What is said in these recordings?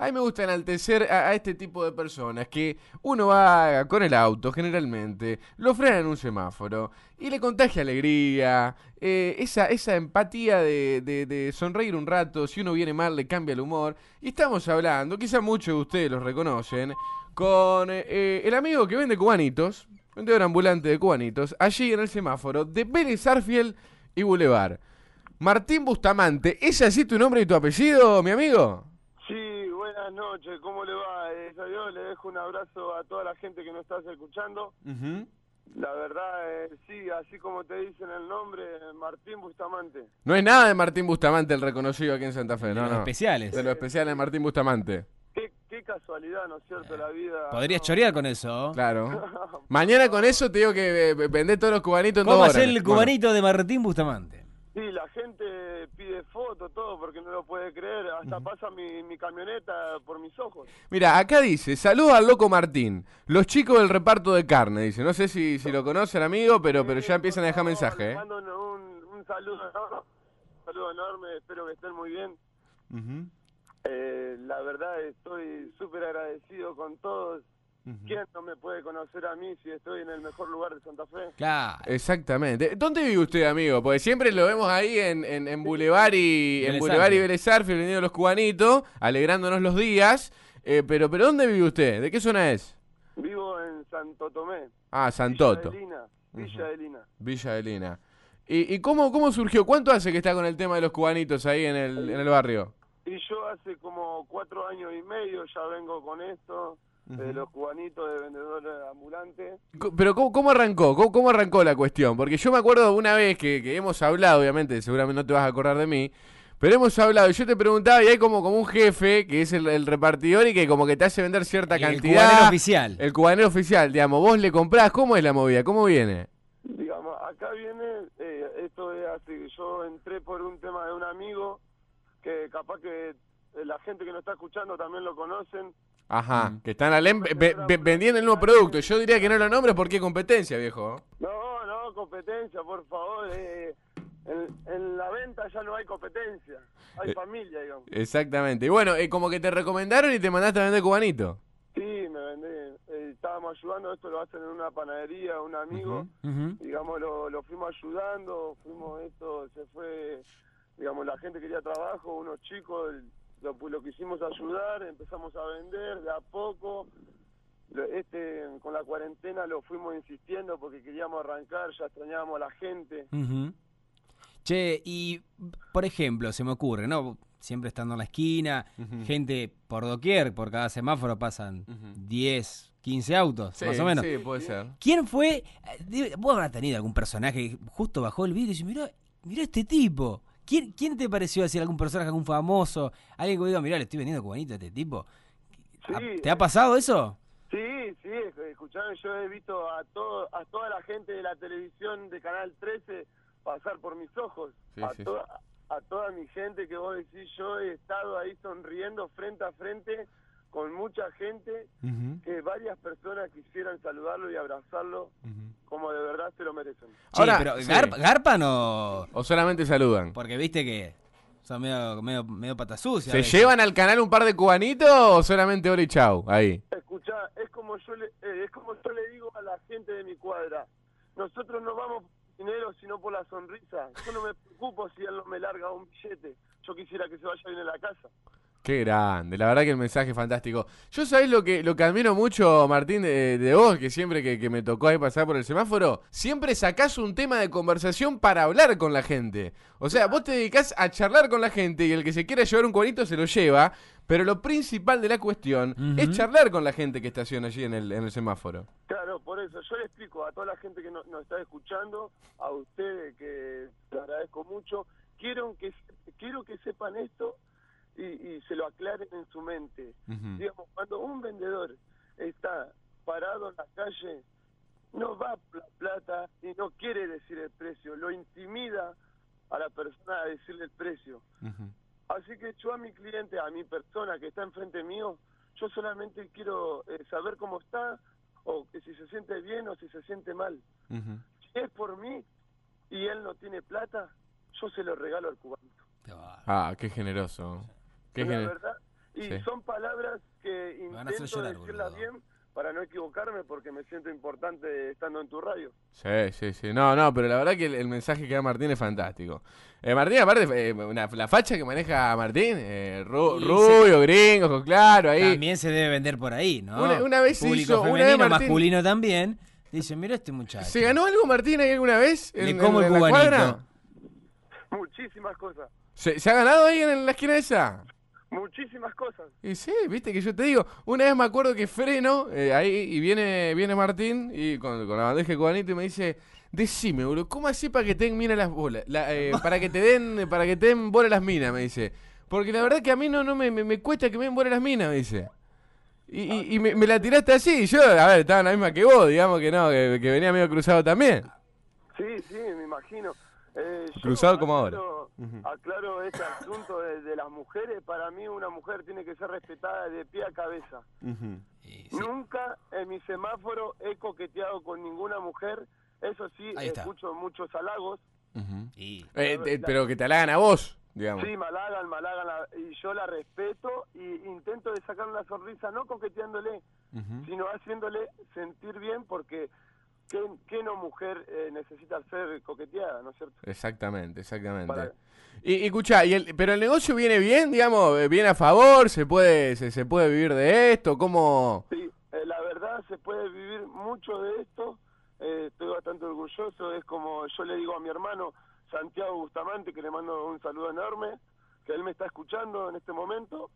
A mí me gusta enaltecer a, este tipo de personas que uno va con el auto generalmente, lo frena en un semáforo y le contagia alegría, eh, esa, esa empatía de sonreír un rato, si uno viene mal le cambia el humor. Y estamos hablando, quizá muchos de ustedes los reconocen, con eh, el amigo que vende cubanitos, vendedor ambulante de cubanitos, allí en el semáforo de Vélez Arfiel y Boulevard. Martín Bustamante, ¿es así tu nombre y tu apellido, mi amigo? Buenas noches, ¿cómo le va? Eh, yo le dejo un abrazo a toda la gente que nos estás escuchando. La verdad, eh, sí, así como te dicen el nombre, Martín Bustamante. No es nada de Martín Bustamante el reconocido aquí en Santa Fe, no, Los no. especiales. De lo especial de Martín Bustamante. Qué, qué casualidad, ¿no es cierto? La vida. Podrías ¿no? chorear con eso. Claro. Mañana con eso te digo que eh, vendé todos los cubanitos en ¿Cómo horas. el Bueno, cubanito de Martín Bustamante? Sí, la gente pide fotos, todo, porque no lo puede creer. Hasta pasa mi, mi camioneta por mis ojos. Mira, acá dice, saluda al loco Martín. Los chicos del reparto de carne, dice. No sé si, si lo conocen, amigo, pero, pero ya empiezan a dejar favor, mensaje, ¿eh? mando un, un, saludo enorme, un saludo enorme, espero que estén muy bien. Eh, la verdad estoy súper agradecido con todos. ¿Quién no me puede conocer a mí si estoy en el mejor lugar de Santa Fe? Claro. Exactamente. ¿Dónde vive usted, amigo? Porque siempre lo vemos ahí en, en, en Boulevard y en Boulevard y Arfiel, vendiendo los cubanitos, alegrándonos los días. Eh, pero, pero ¿dónde vive usted? ¿De qué zona es? Vivo en Santo Tomé. Ah, Santoto. Villa de Lina. Villa de Lina. Villa de Lina. ¿Y, y cómo, cómo surgió? ¿Cuánto hace que está con el tema de los cubanitos ahí en el, en el barrio? Y yo hace como cuatro años y medio ya vengo con esto, de los cubanitos de vendedores ambulantes. Pero ¿cómo, cómo arrancó? ¿Cómo, cómo arrancó la cuestión? Porque yo me acuerdo una vez que, que hemos hablado, obviamente, seguramente no te vas a acordar de mí, pero hemos hablado y yo te preguntaba y hay como, como un jefe que es el, el repartidor y que como que te hace vender cierta El cantidad. cubanero oficial. El cubanero oficial, digamos, vos le comprás, ¿cómo es la movida? ¿Cómo viene? Digamos, acá viene, eh, esto es así, yo entré por un tema de un amigo, que capaz que eh, la gente que nos está escuchando también lo conocen. Ajá, Mm. que están al em- ve- ve- vendiendo el nuevo producto. Yo diría que no lo nombres porque competencia, viejo. No, no, competencia, por favor. eh, en, en la venta ya no hay competencia, hay Eh, familia, digamos. Exactamente. Y bueno, eh, como que te recomendaron y te mandaste a vender cubanito. Sí, me vendí. eh, estábamos ayudando, esto lo hacen en una panadería, un amigo. Digamos, lo, lo fuimos ayudando, fuimos esto, se fue, digamos, la gente quería trabajo, unos chicos, lo, lo quisimos ayudar, empezamos a vender de a poco. Este, con la cuarentena lo fuimos insistiendo porque queríamos arrancar, ya extrañábamos a la gente. Che, y por ejemplo, se me ocurre, ¿no? Siempre estando en la esquina, gente por doquier, por cada semáforo pasan 10, 15 autos, Sí, más o menos. sí, puede ser. ¿Quién fue? eh, Vos habrás tenido algún personaje que justo bajó el vídeo y dice, mirá, mirá este tipo. ¿Quién, ¿Quién te pareció así? ¿Algún personaje, algún famoso? Alguien que diga, mirá, le estoy vendiendo cubanito a este tipo. Sí, ¿A- ¿Te ha pasado eso? Sí, sí, escuchame, yo he visto a todo, a toda la gente de la televisión de Canal 13 pasar por mis ojos. Sí, a, sí, toda, a toda mi gente que vos decís, yo he estado ahí sonriendo frente a frente con mucha gente que varias personas quisieran saludarlo y abrazarlo como de verdad se lo merecen. Che, Ahora, pero sí. ¿garp- ¿garpan o...? O solamente saludan. Porque viste que son medio, medio, medio pata sucia. a ¿Se veces. llevan al canal un par de cubanitos o solamente hora y chau? Ahí. Escuchá, es como yo le, eh, es como yo le digo a la gente de mi cuadra. Nosotros no vamos por dinero sino por la sonrisa. Yo no me preocupo si él no me larga un billete. Yo quisiera que se vaya bien a la casa. Qué grande, la verdad que el mensaje es fantástico. Yo sabés lo que, lo que admiro mucho, Martín, de, de vos, que siempre que, que me tocó ahí pasar por el semáforo, siempre sacás un tema de conversación para hablar con la gente. O sea, vos te dedicás a charlar con la gente y el que se quiera llevar un cuadrito se lo lleva, pero lo principal de la cuestión es charlar con la gente que estaciona allí en el, en el semáforo. Claro, por eso yo le explico a toda la gente que no- nos está escuchando, a ustedes que le agradezco mucho, quiero que quiero que sepan esto y, y se lo aclaren en su mente. Digamos, cuando un vendedor está parado en la calle, no va la plata y no quiere decir el precio, lo intimida a la persona a decirle el precio. Así que yo a mi cliente, a mi persona que está enfrente mío, yo solamente quiero eh, saber cómo está o que si se siente bien o si se siente mal. Si es por mí y él no tiene plata, yo se lo regalo al cubanito. Ah, qué generoso. Qué Es la verdad. Y Sí. son palabras que intento llorar, decirlas boludo. bien para no equivocarme porque me siento importante estando en tu radio. Sí, sí, sí. No, no, pero la verdad que el, el mensaje que da Martín es fantástico. Eh, Martín, aparte, eh, una- la facha que maneja Martín, eh, ru- rubio, gringo, ojos claro, ahí. También se debe vender por ahí, ¿no? Una- una vez Público hizo- una femenino, vez Martín- masculino también. Dicen, mira este muchacho. ¿Se ganó algo Martín ahí alguna vez? Le en, como en- el en cubanito. Muchísimas cosas, ¿Se, se ha ganado ahí en, la esquina esa? Muchísimas cosas. Y sí, viste que yo te digo, una vez me acuerdo que freno eh, ahí y viene viene Martín y con, con la bandeja de cubanito y me dice, decime, boludo, ¿cómo así para que te den mina las bolas? La, eh, para que te den, para que te den bola las minas, me dice. Porque la verdad que a mí no, no me, me, me cuesta que me den bola las minas, me dice. Y, y, y me, me la tiraste así, y yo, a ver, estaba en la misma que vos, digamos que no, que, que venía medio cruzado también. Sí, sí, me imagino. Eh, yo Cruzado como aclaro- Aclaro este asunto de, de las mujeres. Para mí una mujer tiene que ser respetada de pie a cabeza. Sí. Nunca en mi semáforo he coqueteado con ninguna mujer. Eso sí, escucho muchos halagos. Y- Eh, pero que te halagan a vos, digamos. Sí, me halagan, me halagan, la- y yo la respeto y intento de sacar una sonrisa, no coqueteándole, sino haciéndole sentir bien porque ¿qué, qué no mujer eh, necesita ser coqueteada, no es cierto? Exactamente, exactamente. Para- Y, y escuchá, ¿y el, pero el negocio viene bien, digamos, eh, viene a favor, se puede, se, se puede vivir de esto, ¿cómo? Sí, eh, la verdad se puede vivir mucho de esto, eh, estoy bastante orgulloso, es como yo le digo a mi hermano Santiago Bustamante, que le mando un saludo enorme, que él me está escuchando en este momento,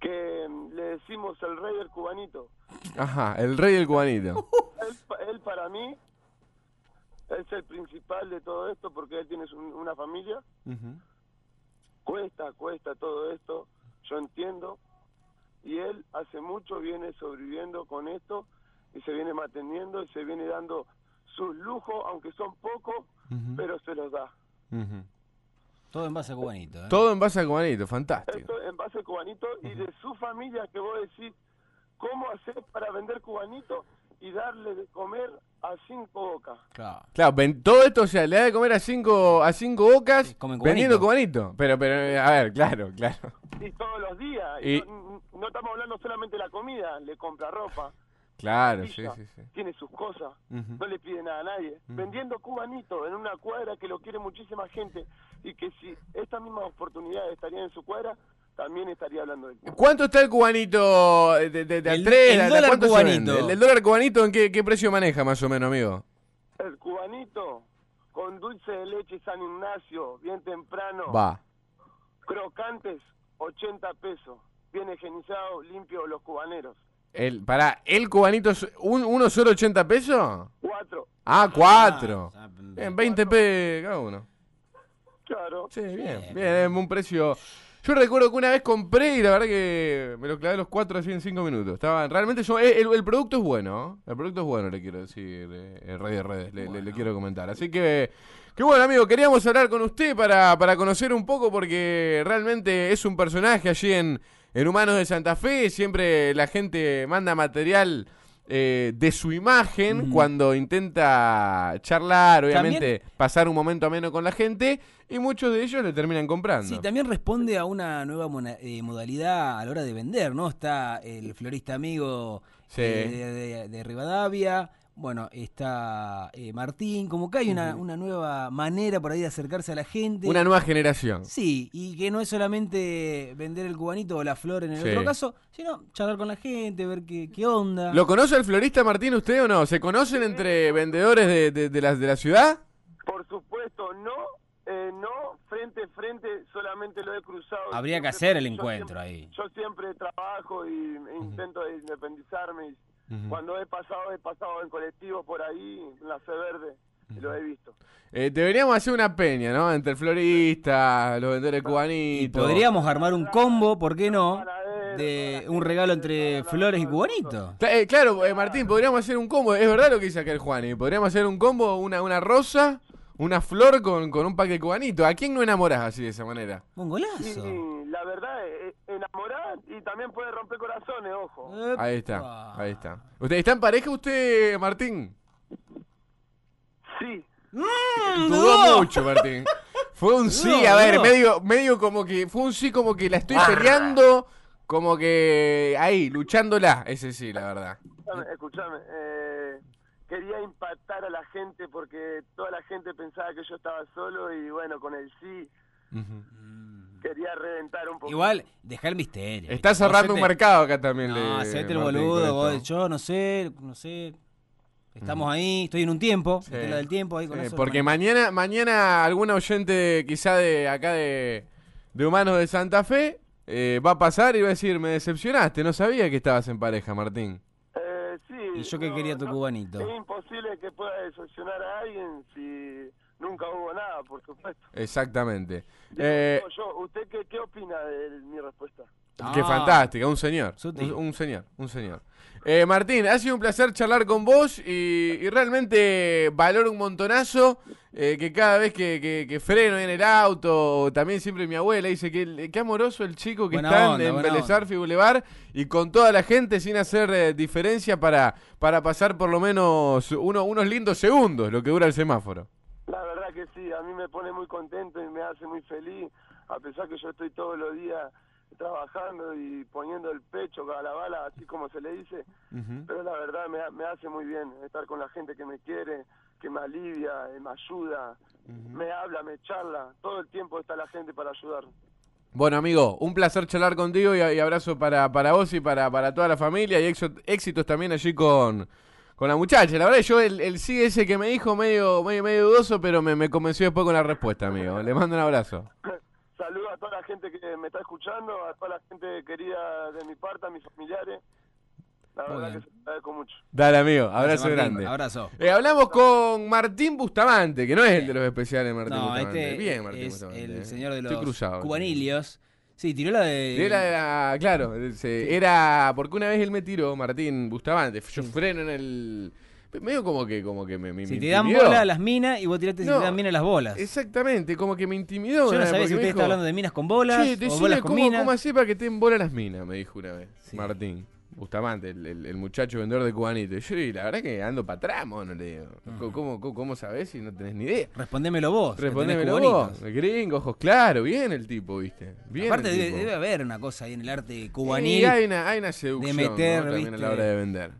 que mm, le decimos el rey del cubanito. Ajá, el rey del cubanito. él, él para mí es el principal de todo esto porque él tiene su- una familia. Cuesta, cuesta todo esto, yo entiendo. Y él hace mucho viene sobreviviendo con esto y se viene manteniendo y se viene dando sus lujos, aunque son pocos, pero se los da. Todo en base a cubanito. ¿eh? Todo en base al cubanito, fantástico. Esto en base a cubanito y de su familia que vos decís, ¿cómo hacer para vender cubanito y darle de comer a cinco bocas? Claro. Claro, ven- todo esto, o sea, le da de comer a cinco, a cinco bocas Sí, comen vendiendo cubanito. Pero, pero, a ver, claro, claro. Y todos los días. Y- Y no, no estamos hablando solamente de la comida, le compra ropa, Claro, sí, sí, sí. tiene sus cosas, no le pide nada a nadie. Vendiendo cubanito en una cuadra que lo quiere muchísima gente y que si esta misma oportunidad estaría en su cuadra, también estaría hablando de. ¿Cuánto está el cubanito de, de, de El- dólar cubanito. ¿El, el dólar cubanito en qué, qué precio maneja más o menos, amigo? El cubanito con dulce de leche San Ignacio, bien temprano, Va. crocantes, 80 pesos. Bien higienizado, limpio los cubaneros. El, pará, ¿el cubanito es un, uno solo 80 pesos? Cuatro, Ah, cuatro. Ah, Bien, 20 p cada uno. claro. Sí, bien, Bien. bien, es un precio. Yo recuerdo que una vez compré y la verdad que me lo clavé los cuatro así en cinco minutos. Estaban, realmente son- eh, el, el producto es bueno, ¿eh? el producto es bueno, le quiero decir, eh, de Redes, le, le- le quiero comentar. Así que, que bueno, amigo, queríamos hablar con usted para, para conocer un poco porque realmente es un personaje allí en, en Humanos de Santa Fe. Siempre la gente manda material eh, de su imagen cuando intenta charlar, obviamente También- pasar un momento ameno con la gente y muchos de ellos le terminan comprando. Sí, también responde a una nueva mona- eh, modalidad a la hora de vender, ¿no? Está el florista amigo Sí. eh, de, de- de Rivadavia, bueno, está eh, Martín, como que hay una, una nueva manera por ahí de acercarse a la gente. Una nueva generación. Sí, y que no es solamente vender el cubanito o la flor en el Sí. otro caso, sino charlar con la gente, ver qué, qué onda. ¿Lo conoce el florista Martín usted o no? ¿Se conocen entre vendedores de, de, de la, de la ciudad? Por supuesto, no, eh, no, frente a frente, solamente lo he cruzado. Habría que hacer el encuentro siempre- ahí. Yo siempre trabajo y e intento de independizarme. y Cuando he pasado, he pasado en colectivo por ahí, en la C Verde, y lo he visto. Eh, deberíamos hacer una peña, ¿no? Entre el florista, los vendedores Y cubanitos. podríamos armar un combo, ¿por qué no? De un regalo entre flores y todo el mundo. cubanito. Cla- eh, claro, eh, Martín, podríamos hacer un combo. Es verdad lo que dice acá el Juani. Podríamos hacer un combo, una, una rosa, una flor con, con un pack de cubanito. ¿A quién no enamorás así de esa manera? Un golazo. Y la verdad, eh, enamorar y también puede romper corazones, ojo. Ahí está, ahí está. ¿Usted está en pareja usted, Martín? Sí, Dudó mucho, Martín. Fue un sí, No, a ver, no. medio, medio como que, fue un sí como que la estoy peleando, como que ahí, luchándola, ese sí, la verdad. Escuchame, escuchame, eh, quería impactar a la gente porque toda la gente pensaba que yo estaba solo y bueno, con el sí quería reventar un poco. Igual, deja el misterio. Está cerrando un mercado acá también. No, hacete el boludo, vos, yo no sé, no sé. Estamos ahí, estoy en un tiempo, Sí. metela del tiempo ahí con Sí, eso. porque mañana, mañana alguna oyente quizá de acá de, de Humanos de Santa Fe eh, va a pasar y va a decir, me decepcionaste, no sabía que estabas en pareja, Martín. Sí, Y yo que quería tu cubanito. Es imposible que pueda decepcionar a alguien si nunca hubo nada, por supuesto. Exactamente. Eh, yo, ¿usted qué, qué opina de mi respuesta? Qué Ah, fantástica, un señor. Un, un señor, un señor. Eh, Martín, ha sido un placer charlar con vos y, y realmente valoro un montonazo eh, que cada vez que, que- que freno en el auto, también siempre mi abuela dice que qué amoroso el chico que Buena está en- onda, en buena Vélez onda. Arfi Boulevard y con toda la gente sin hacer eh, diferencia para, para pasar por lo menos uno- unos lindos segundos, lo que dura el semáforo. La verdad que sí, a mí me pone muy contento y me hace muy feliz, a pesar que yo estoy todos los días trabajando y poniendo el pecho cada la bala, así como se le dice, pero la verdad me, me hace muy bien estar con la gente que me quiere, que me alivia, eh, me ayuda, me habla, me charla, todo el tiempo está la gente para ayudar. Bueno, amigo, un placer charlar contigo y, y abrazo para, para vos y para, para toda la familia y éxito- éxitos también allí con, con la muchacha. La verdad, yo el, el sí ese que me dijo medio, medio, medio dudoso, pero me, me convenció después con la respuesta, amigo. Le mando un abrazo. Saludos a toda la gente que me está escuchando, a toda la gente querida de mi parte, a mis familiares. La Muy verdad bien. que se lo agradezco mucho. Dale, amigo, abrazo Martín, grande. Abrazo. Eh, hablamos con Martín Bustamante, que no es el de los especiales Martín No, Bustamante. este Bien, Martín es Bustamante. el eh. señor de los cruzado. cubanilios. Sí, tiró la de... Sí, Era, era- claro, se- era porque una vez él me tiró, Martín Bustamante, yo freno en el... Medio como que, como que me, me Si me te dan intimidó. bola las minas y vos tiraste si No, te dan minas las bolas. Exactamente, como que me intimidó. Yo no vez, sabía porque si me usted dijo, está hablando de minas con bolas Che, o decime bolas con cómo, minas. cómo para que te den bola las minas, me dijo una vez. Sí. Martín Bustamante, el, el- el muchacho vendedor de cubanito. Y yo, y la verdad que ando para atrás, mono, le digo. ¿Cómo, cómo, cómo, cómo sabés si no tenés ni idea? Respondémelo vos. que tenés Respondémelo cubanitos. vos. Gringo, ojos claros, bien el tipo, viste. Bien Aparte el debe, tipo. debe haber una cosa ahí en el arte Y cubanil. hay una, hay una seducción meter, ¿no? también a viste. la hora de vender.